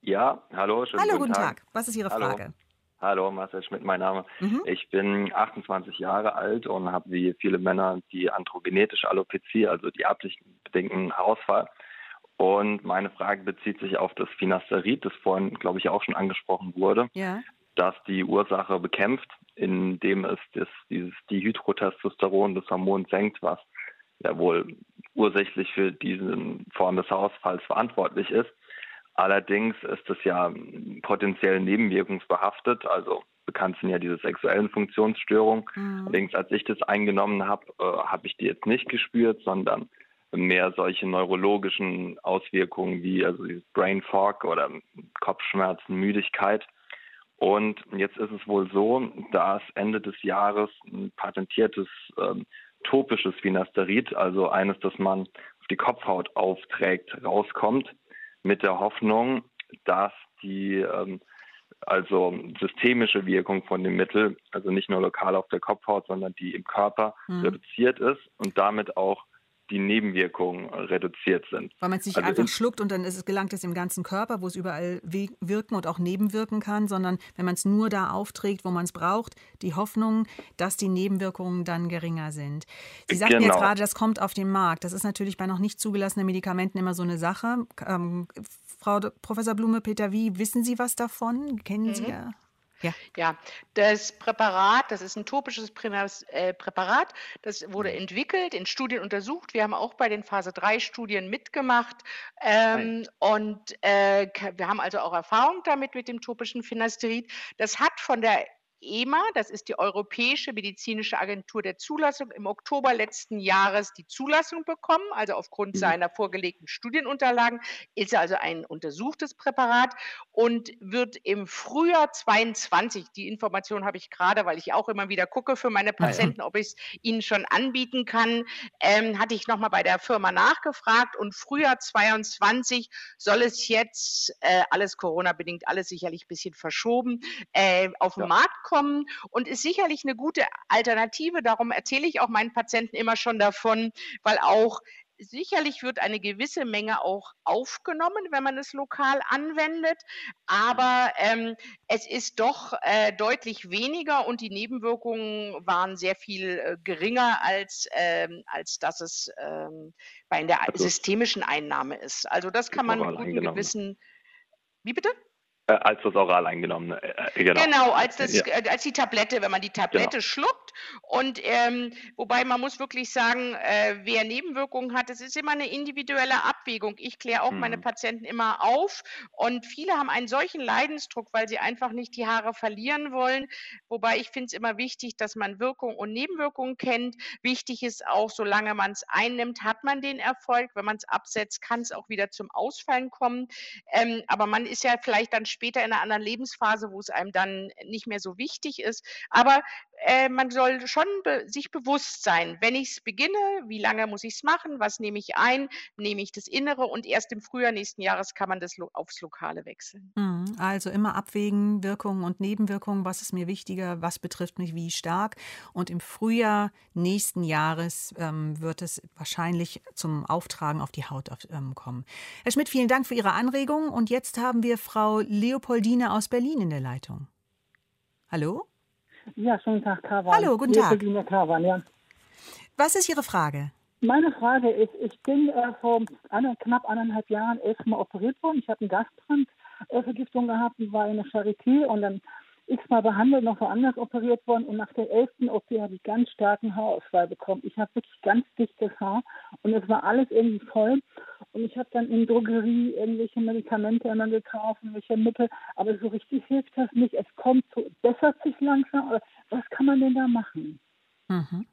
Ja, hallo, schönen Hallo, guten, Tag. Tag. Was ist Ihre hallo. Frage? Hallo, Marcel Schmidt, mein Name. Mhm. Ich bin 28 Jahre alt und habe wie viele Männer die androgenetische Alopezie, also die erblich bedingten Haarausfall. Und meine Frage bezieht sich auf das Finasterid, das vorhin, glaube ich, auch schon angesprochen wurde, ja. Das die Ursache bekämpft indem es das, dieses Dihydrotestosteron, das Hormon senkt, was ja wohl ursächlich für diese Form des Haarausfalls verantwortlich ist. Allerdings ist es ja potenziell nebenwirkungsbehaftet, also bekannt sind ja diese sexuellen Funktionsstörungen. Mhm. Allerdings, als ich das eingenommen habe, äh, habe ich die jetzt nicht gespürt, sondern mehr solche neurologischen Auswirkungen wie also dieses Brain Fog oder Kopfschmerzen, Müdigkeit. Und jetzt ist es wohl so, dass Ende des Jahres ein patentiertes ähm, topisches Finasterid, also eines, das man auf die Kopfhaut aufträgt, rauskommt, mit der Hoffnung, dass die ähm, also systemische Wirkung von dem Mittel, also nicht nur lokal auf der Kopfhaut, sondern die im Körper mhm. reduziert ist und damit auch die Nebenwirkungen reduziert sind. Weil man es nicht also einfach schluckt und dann ist es, gelangt es im ganzen Körper, wo es überall wirken und auch nebenwirken kann, sondern wenn man es nur da aufträgt, wo man es braucht, die Hoffnung, dass die Nebenwirkungen dann geringer sind. Sie sagten genau. jetzt gerade, das kommt auf den Markt. Das ist natürlich bei noch nicht zugelassenen Medikamenten immer so eine Sache. Ähm, Frau Professor Blume, Peter, wie wissen Sie was davon? Kennen mhm. Sie ja? Ja. ja, das Präparat, das ist ein topisches äh, Präparat, das wurde mhm. entwickelt, in Studien untersucht. Wir haben auch bei den Phase 3 Studien mitgemacht ähm, und äh, wir haben also auch Erfahrung damit mit dem topischen Finasterid. Das hat von der EMA, das ist die Europäische Medizinische Agentur der Zulassung, im Oktober letzten Jahres die Zulassung bekommen, also aufgrund mhm. seiner vorgelegten Studienunterlagen, ist also ein untersuchtes Präparat und wird im Frühjahr 22, die Information habe ich gerade, weil ich auch immer wieder gucke für meine Patienten, ob ich es ihnen schon anbieten kann, ähm, hatte ich nochmal bei der Firma nachgefragt und Frühjahr 22 soll es jetzt, äh, alles Corona-bedingt, alles sicherlich ein bisschen verschoben, äh, auf den ja. Markt kommen kommen und ist sicherlich eine gute Alternative. Darum erzähle ich auch meinen Patienten immer schon davon, weil auch Sicherlich wird eine gewisse Menge auch aufgenommen, wenn man es lokal anwendet, aber ähm, es ist doch äh, deutlich weniger und die Nebenwirkungen waren sehr viel äh, geringer, als, ähm, als dass es ähm, bei der also, systemischen Einnahme ist. Also das kann man mit gutem Gewissen. Wie bitte? Äh, als das oral eingenommen. Äh, äh, genau. genau, als, das, ja. Äh, als die Tablette, wenn man die Tablette genau. schluckt. Und ähm, wobei man muss wirklich sagen, äh, wer Nebenwirkungen hat, es ist immer eine individuelle Abwägung. Ich kläre auch hm. meine mhm. Patienten immer auf. Und viele haben einen solchen Leidensdruck, weil sie einfach nicht die Haare verlieren wollen. Wobei ich finde es immer wichtig, dass man Wirkung und Nebenwirkungen kennt. Wichtig ist auch, solange man es einnimmt, hat man den Erfolg. Wenn man es absetzt, kann es auch wieder zum Ausfallen kommen. Ähm, aber man ist ja vielleicht dann später in einer anderen Lebensphase, wo es einem dann nicht mehr so wichtig ist. Aber äh, man soll schon be sich bewusst sein, wenn ich es beginne, wie lange muss ich es machen, was nehme ich ein, nehme ich das Innere und erst im Frühjahr nächsten Jahres kann man das lo aufs Lokale wechseln. Mhm. Also immer abwägen, Wirkungen und Nebenwirkungen, was ist mir wichtiger, was betrifft mich wie stark. Und im Frühjahr nächsten Jahres ähm, wird es wahrscheinlich zum Auftragen auf die Haut ähm, kommen. Herr Schmidt, vielen Dank für Ihre Anregung. Und jetzt haben wir Frau Leopoldine aus Berlin in der Leitung. Hallo? Ja, schönen Tag, Kavan. Hallo, guten Tag. Kavan, ja. Was ist Ihre Frage? Meine Frage ist, ich bin äh, vor eine, knapp eineinhalb Jahren erstmal operiert worden. Ich habe eine Gasbrandvergiftung gehabt, war in der Charité und dann x-mal behandelt, noch woanders operiert worden und nach der elften OP habe ich ganz starken Haarausfall bekommen. Ich habe wirklich ganz dichtes Haar und es war alles irgendwie voll und ich habe dann in Drogerie irgendwelche Medikamente immer gekauft, welche Mittel, aber so richtig hilft das nicht. Es kommt so, bessert sich langsam, aber was kann man denn da machen? Mhm.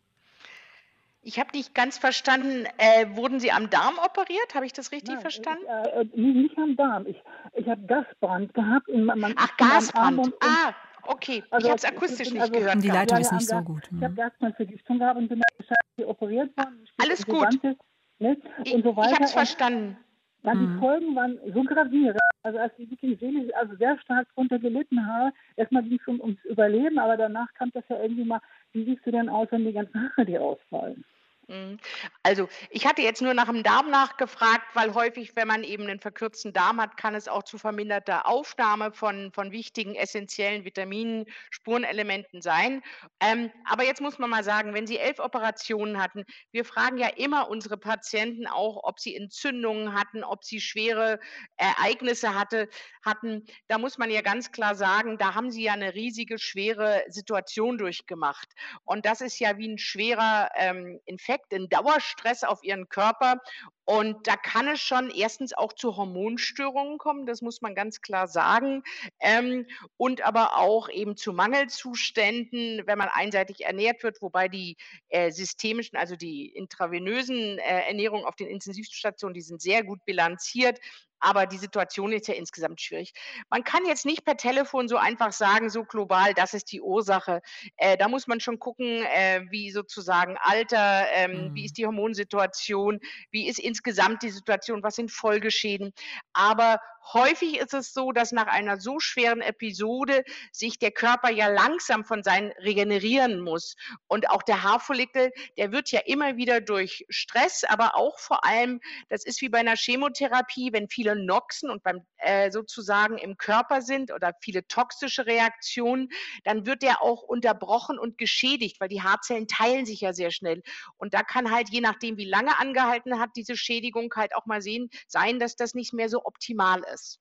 Ich habe nicht ganz verstanden, äh, wurden Sie am Darm operiert? Habe ich das richtig Nein, verstanden? Ich, äh, nicht, am Darm. Ich, ich habe Gasbrand gehabt. In, man, Ach, Gasbrand. Und, ah, okay. Also, ich habe es akustisch nicht also, gehört. Die Leitung ja, ist nicht so gut. Ich habe Gasbrandvergiftung gehabt und bin dann operiert worden. Alles gut. Ganze, ne? Ich, so ich habe es verstanden. Dann mhm. die Folgen waren so gravierend, also als ich wirklich seelisch, also sehr stark drunter gelitten habe. Erstmal ging es um, ums Überleben, aber danach kam das ja irgendwie mal, wie siehst du denn aus, wenn die ganzen Haare dir ausfallen? Mhm. Also ich hatte jetzt nur nach dem Darm nachgefragt, weil häufig, wenn man eben einen verkürzten Darm hat, kann es auch zu verminderter Aufnahme von, von wichtigen essentiellen Vitaminen, Spurenelementen sein. Ähm, aber jetzt muss man mal sagen, wenn Sie elf Operationen hatten, wir fragen ja immer unsere Patienten auch, ob sie Entzündungen hatten, ob sie schwere Ereignisse hatte, hatten. Da muss man ja ganz klar sagen, da haben sie ja eine riesige, schwere Situation durchgemacht. Und das ist ja wie ein schwerer ähm, Infekt Den Dauerstress auf ihren Körper. Und da kann es schon erstens auch zu Hormonstörungen kommen, das muss man ganz klar sagen. Ähm, und aber auch eben zu Mangelzuständen, wenn man einseitig ernährt wird, wobei die äh, systemischen, also die intravenösen äh, Ernährung auf den Intensivstationen, die sind sehr gut bilanziert. Aber die Situation ist ja insgesamt schwierig. Man kann jetzt nicht per Telefon so einfach sagen, so global, das ist die Ursache. Äh, da muss man schon gucken, äh, wie sozusagen Alter, ähm, mhm. wie ist die Hormonsituation, wie ist insgesamt die Situation, was sind Folgeschäden. Aber Häufig ist es so, dass nach einer so schweren Episode sich der Körper ja langsam von seinen regenerieren muss. Und auch der Haarfollikel, der wird ja immer wieder durch Stress, aber auch vor allem, das ist wie bei einer Chemotherapie, wenn viele Noxen und beim äh, sozusagen im Körper sind oder viele toxische Reaktionen, dann wird der auch unterbrochen und geschädigt, weil die Haarzellen teilen sich ja sehr schnell. Und da kann halt, je nachdem, wie lange angehalten hat, diese Schädigung halt auch mal sehen, sein, dass das nicht mehr so optimal ist.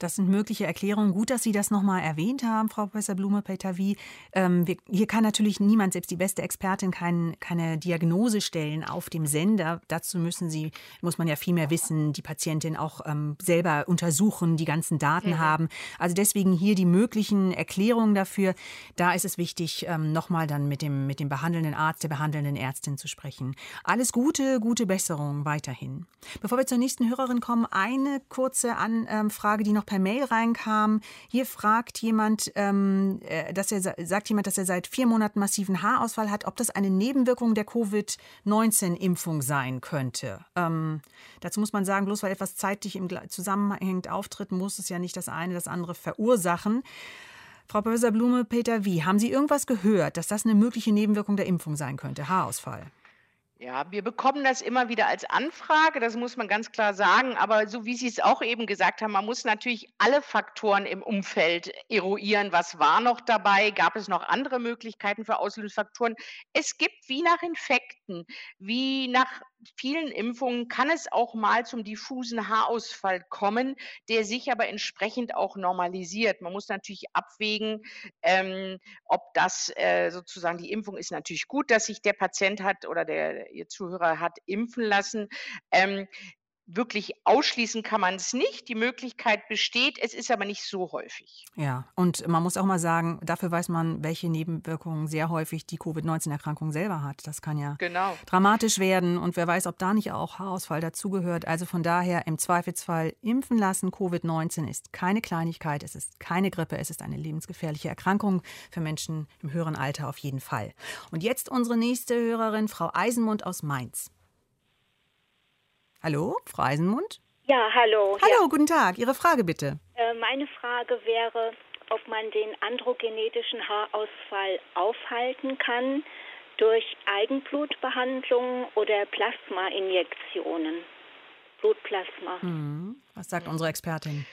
Das sind mögliche Erklärungen. Gut, dass Sie das nochmal erwähnt haben, Frau Professor Blume-Petavi. Ähm, hier kann natürlich niemand, selbst die beste Expertin, kein, keine Diagnose stellen auf dem Sender. Dazu müssen Sie, muss man ja viel mehr wissen, die Patientin auch ähm, selber untersuchen, die ganzen Daten mhm. haben. Also deswegen hier die möglichen Erklärungen dafür. Da ist es wichtig, ähm, nochmal dann mit dem, mit dem behandelnden Arzt, der behandelnden Ärztin zu sprechen. Alles Gute, gute Besserung weiterhin. Bevor wir zur nächsten Hörerin kommen, eine kurze Anfrage, die noch per Mail reinkam. Hier fragt jemand, ähm, äh, dass er sagt jemand, dass er seit vier Monaten massiven Haarausfall hat, ob das eine Nebenwirkung der Covid-19-Impfung sein könnte. Ähm, dazu muss man sagen, bloß weil etwas zeitlich im Zusammenhang auftritt, muss es ja nicht das eine das andere verursachen. Frau Professor Blume, Peter Wie, haben Sie irgendwas gehört, dass das eine mögliche Nebenwirkung der Impfung sein könnte, Haarausfall? Ja, wir bekommen das immer wieder als Anfrage, das muss man ganz klar sagen. Aber so wie Sie es auch eben gesagt haben, man muss natürlich alle Faktoren im Umfeld eruieren. Was war noch dabei? Gab es noch andere Möglichkeiten für Auslösungsfaktoren? Es gibt wie nach Infekten, wie nach vielen Impfungen kann es auch mal zum diffusen Haarausfall kommen, der sich aber entsprechend auch normalisiert. Man muss natürlich abwägen, ähm, ob das äh, sozusagen die Impfung ist natürlich gut, dass sich der Patient hat oder der Ihr Zuhörer hat impfen lassen. Ähm, wirklich ausschließen kann man es nicht. Die Möglichkeit besteht, es ist aber nicht so häufig. Ja, und man muss auch mal sagen, dafür weiß man, welche Nebenwirkungen sehr häufig die Covid-19-Erkrankung selber hat. Das kann ja genau. dramatisch werden und wer weiß, ob da nicht auch Haarausfall dazugehört. Also von daher im Zweifelsfall impfen lassen. Covid-19 ist keine Kleinigkeit, es ist keine Grippe, es ist eine lebensgefährliche Erkrankung für Menschen im höheren Alter auf jeden Fall. Und jetzt unsere nächste Hörerin, Frau Eisenmund aus Mainz. Hallo, Frau Eisenmund? Ja, hallo. Hallo, ja. guten Tag. Ihre Frage bitte. Äh, meine Frage wäre, ob man den androgenetischen Haarausfall aufhalten kann durch Eigenblutbehandlung oder Plasmainjektionen. Blutplasma. Hm. Was sagt unsere Expertin?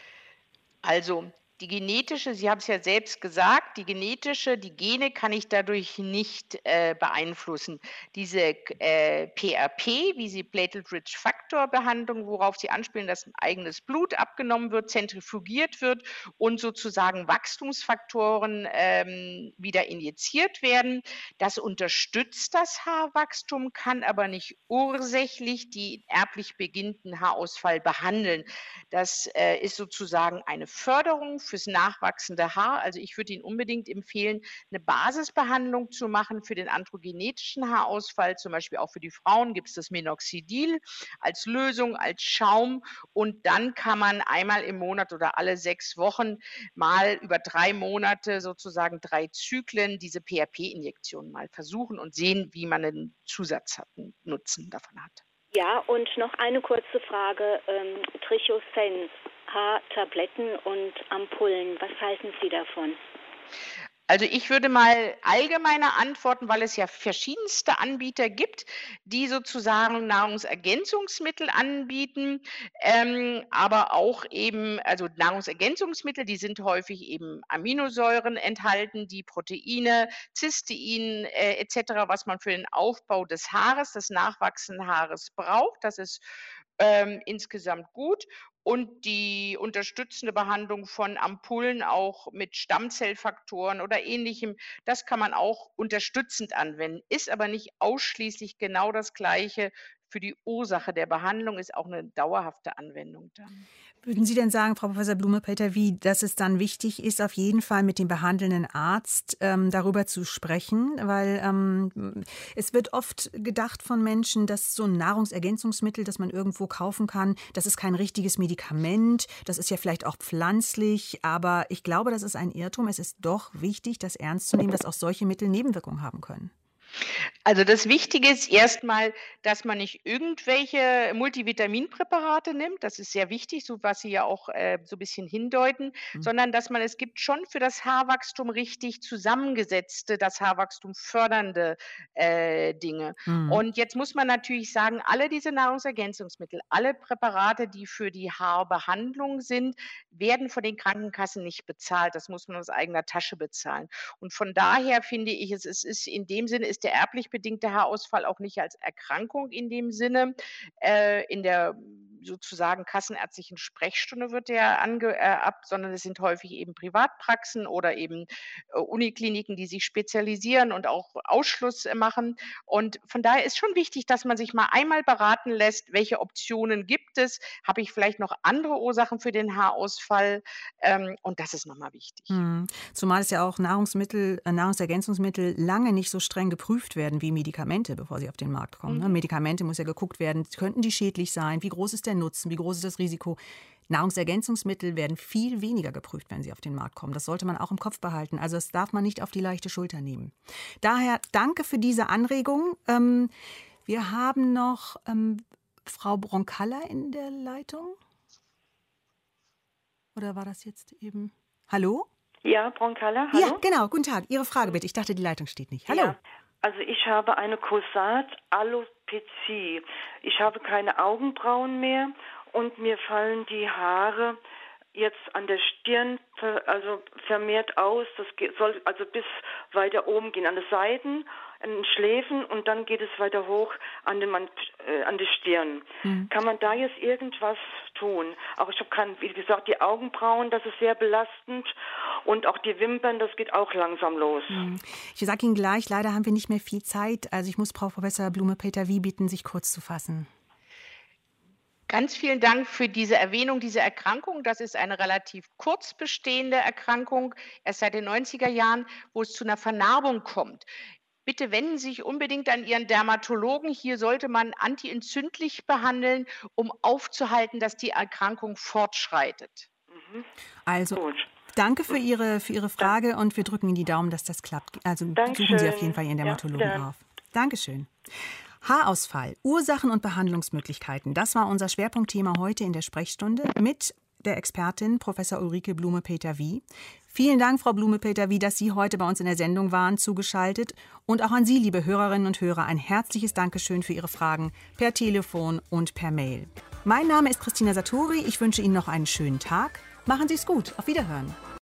Also, die genetische, Sie haben es ja selbst gesagt, die genetische, die Gene kann ich dadurch nicht äh, beeinflussen. Diese äh, PRP, wie sie Platelet-Rich Factor Behandlung, worauf Sie anspielen, dass ein eigenes Blut abgenommen wird, zentrifugiert wird und sozusagen Wachstumsfaktoren ähm, wieder injiziert werden. Das unterstützt das Haarwachstum, kann aber nicht ursächlich die erblich beginnenden Haarausfall behandeln. Das äh, ist sozusagen eine Förderung fürs nachwachsende Haar. Also ich würde Ihnen unbedingt empfehlen, eine Basisbehandlung zu machen für den androgenetischen Haarausfall. Zum Beispiel auch für die Frauen gibt es das Minoxidil als Lösung, als Schaum. Und dann kann man einmal im Monat oder alle sechs Wochen mal über drei Monate sozusagen drei Zyklen diese PRP-Injektion mal versuchen und sehen, wie man einen Zusatznutzen davon hat. Ja, und noch eine kurze Frage. Ähm, Trichosens, Haartabletten und Ampullen, was halten Sie davon? Also ich würde mal allgemeiner antworten, weil es ja verschiedenste Anbieter gibt, die sozusagen Nahrungsergänzungsmittel anbieten, ähm, aber auch eben, also Nahrungsergänzungsmittel, die sind häufig eben Aminosäuren enthalten, die Proteine, Cystein äh, etc., was man für den Aufbau des Haares, des nachwachsenden Haares braucht. Das ist ähm, insgesamt gut und die unterstützende Behandlung von Ampullen auch mit Stammzellfaktoren oder ähnlichem, das kann man auch unterstützend anwenden, ist aber nicht ausschließlich genau das Gleiche für die Ursache der Behandlung, ist auch eine dauerhafte Anwendung dann. Würden Sie denn sagen, Frau Professor Blume-Peter, wie, dass es dann wichtig ist, auf jeden Fall mit dem behandelnden Arzt ähm, darüber zu sprechen? Weil ähm, es wird oft gedacht von Menschen, dass so ein Nahrungsergänzungsmittel, das man irgendwo kaufen kann, das ist kein richtiges Medikament, das ist ja vielleicht auch pflanzlich, aber ich glaube, das ist ein Irrtum. Es ist doch wichtig, das ernst zu nehmen, dass auch solche Mittel Nebenwirkungen haben können. Also das Wichtige ist erstmal, dass man nicht irgendwelche Multivitaminpräparate nimmt. Das ist sehr wichtig, so was Sie ja auch äh, so ein bisschen hindeuten, mhm. sondern dass man es gibt schon für das Haarwachstum richtig zusammengesetzte, das Haarwachstum fördernde äh, Dinge. Mhm. Und jetzt muss man natürlich sagen, alle diese Nahrungsergänzungsmittel, alle Präparate, die für die Haarbehandlung sind, werden von den Krankenkassen nicht bezahlt. Das muss man aus eigener Tasche bezahlen. Und von daher finde ich, es, es ist in dem Sinne ist der erblich bedingte Haarausfall auch nicht als Erkrankung in dem Sinne. Äh, in der sozusagen kassenärztlichen Sprechstunde wird der ange, äh, ab, sondern es sind häufig eben Privatpraxen oder eben äh, Unikliniken, die sich spezialisieren und auch Ausschluss äh, machen. Und von daher ist schon wichtig, dass man sich mal einmal beraten lässt, welche Optionen gibt es, habe ich vielleicht noch andere Ursachen für den Haarausfall ähm, und das ist nochmal wichtig. Mhm. Zumal es ja auch Nahrungsmittel, äh, Nahrungsergänzungsmittel lange nicht so streng geprüft werden wie Medikamente, bevor sie auf den Markt kommen. Ne? Mhm. Medikamente muss ja geguckt werden, könnten die schädlich sein, wie groß ist der Nutzen, wie groß ist das Risiko. Nahrungsergänzungsmittel werden viel weniger geprüft, wenn sie auf den Markt kommen. Das sollte man auch im Kopf behalten. Also das darf man nicht auf die leichte Schulter nehmen. Daher danke für diese Anregung. Ähm, wir haben noch ähm, Frau Broncalla in der Leitung. Oder war das jetzt eben? Hallo? Ja, Broncalla, hallo? Ja, genau. Guten Tag. Ihre Frage bitte. Ich dachte, die Leitung steht nicht. Hallo. Ja, also ich habe eine Corsat Alopecie. Ich habe keine Augenbrauen mehr und mir fallen die Haare jetzt an der Stirn also vermehrt aus. Das soll also bis weiter oben gehen, an den Seiten, an den Schläfen und dann geht es weiter hoch an, den, äh, an die Stirn. Mhm. Kann man da jetzt irgendwas tun? Auch ich habe kein, wie gesagt, die Augenbrauen, das ist sehr belastend und auch die Wimpern, das geht auch langsam los. Mhm. Ich sage Ihnen gleich, leider haben wir nicht mehr viel Zeit. Also ich muss Frau Professor Blume-Peter Wie bitten, sich kurz zu fassen. Ganz vielen Dank für diese Erwähnung dieser Erkrankung. Das ist eine relativ kurz bestehende Erkrankung, erst seit den 90er Jahren, wo es zu einer Vernarbung kommt. Bitte wenden Sie sich unbedingt an Ihren Dermatologen. Hier sollte man antientzündlich behandeln, um aufzuhalten, dass die Erkrankung fortschreitet. Mhm. Also. Gut. Danke für Ihre, für Ihre Frage und wir drücken Ihnen die Daumen, dass das klappt. Also Dankeschön. suchen Sie auf jeden Fall Ihren Dermatologen ja, auf. Dankeschön. Haarausfall, Ursachen und Behandlungsmöglichkeiten. Das war unser Schwerpunktthema heute in der Sprechstunde mit der Expertin Professor Ulrike Blume-Peter Wie. Vielen Dank, Frau Blume-Peter Wie, dass Sie heute bei uns in der Sendung waren, zugeschaltet. Und auch an Sie, liebe Hörerinnen und Hörer, ein herzliches Dankeschön für Ihre Fragen per Telefon und per Mail. Mein Name ist Christina Saturi. Ich wünsche Ihnen noch einen schönen Tag. Machen Sie es gut. Auf Wiederhören.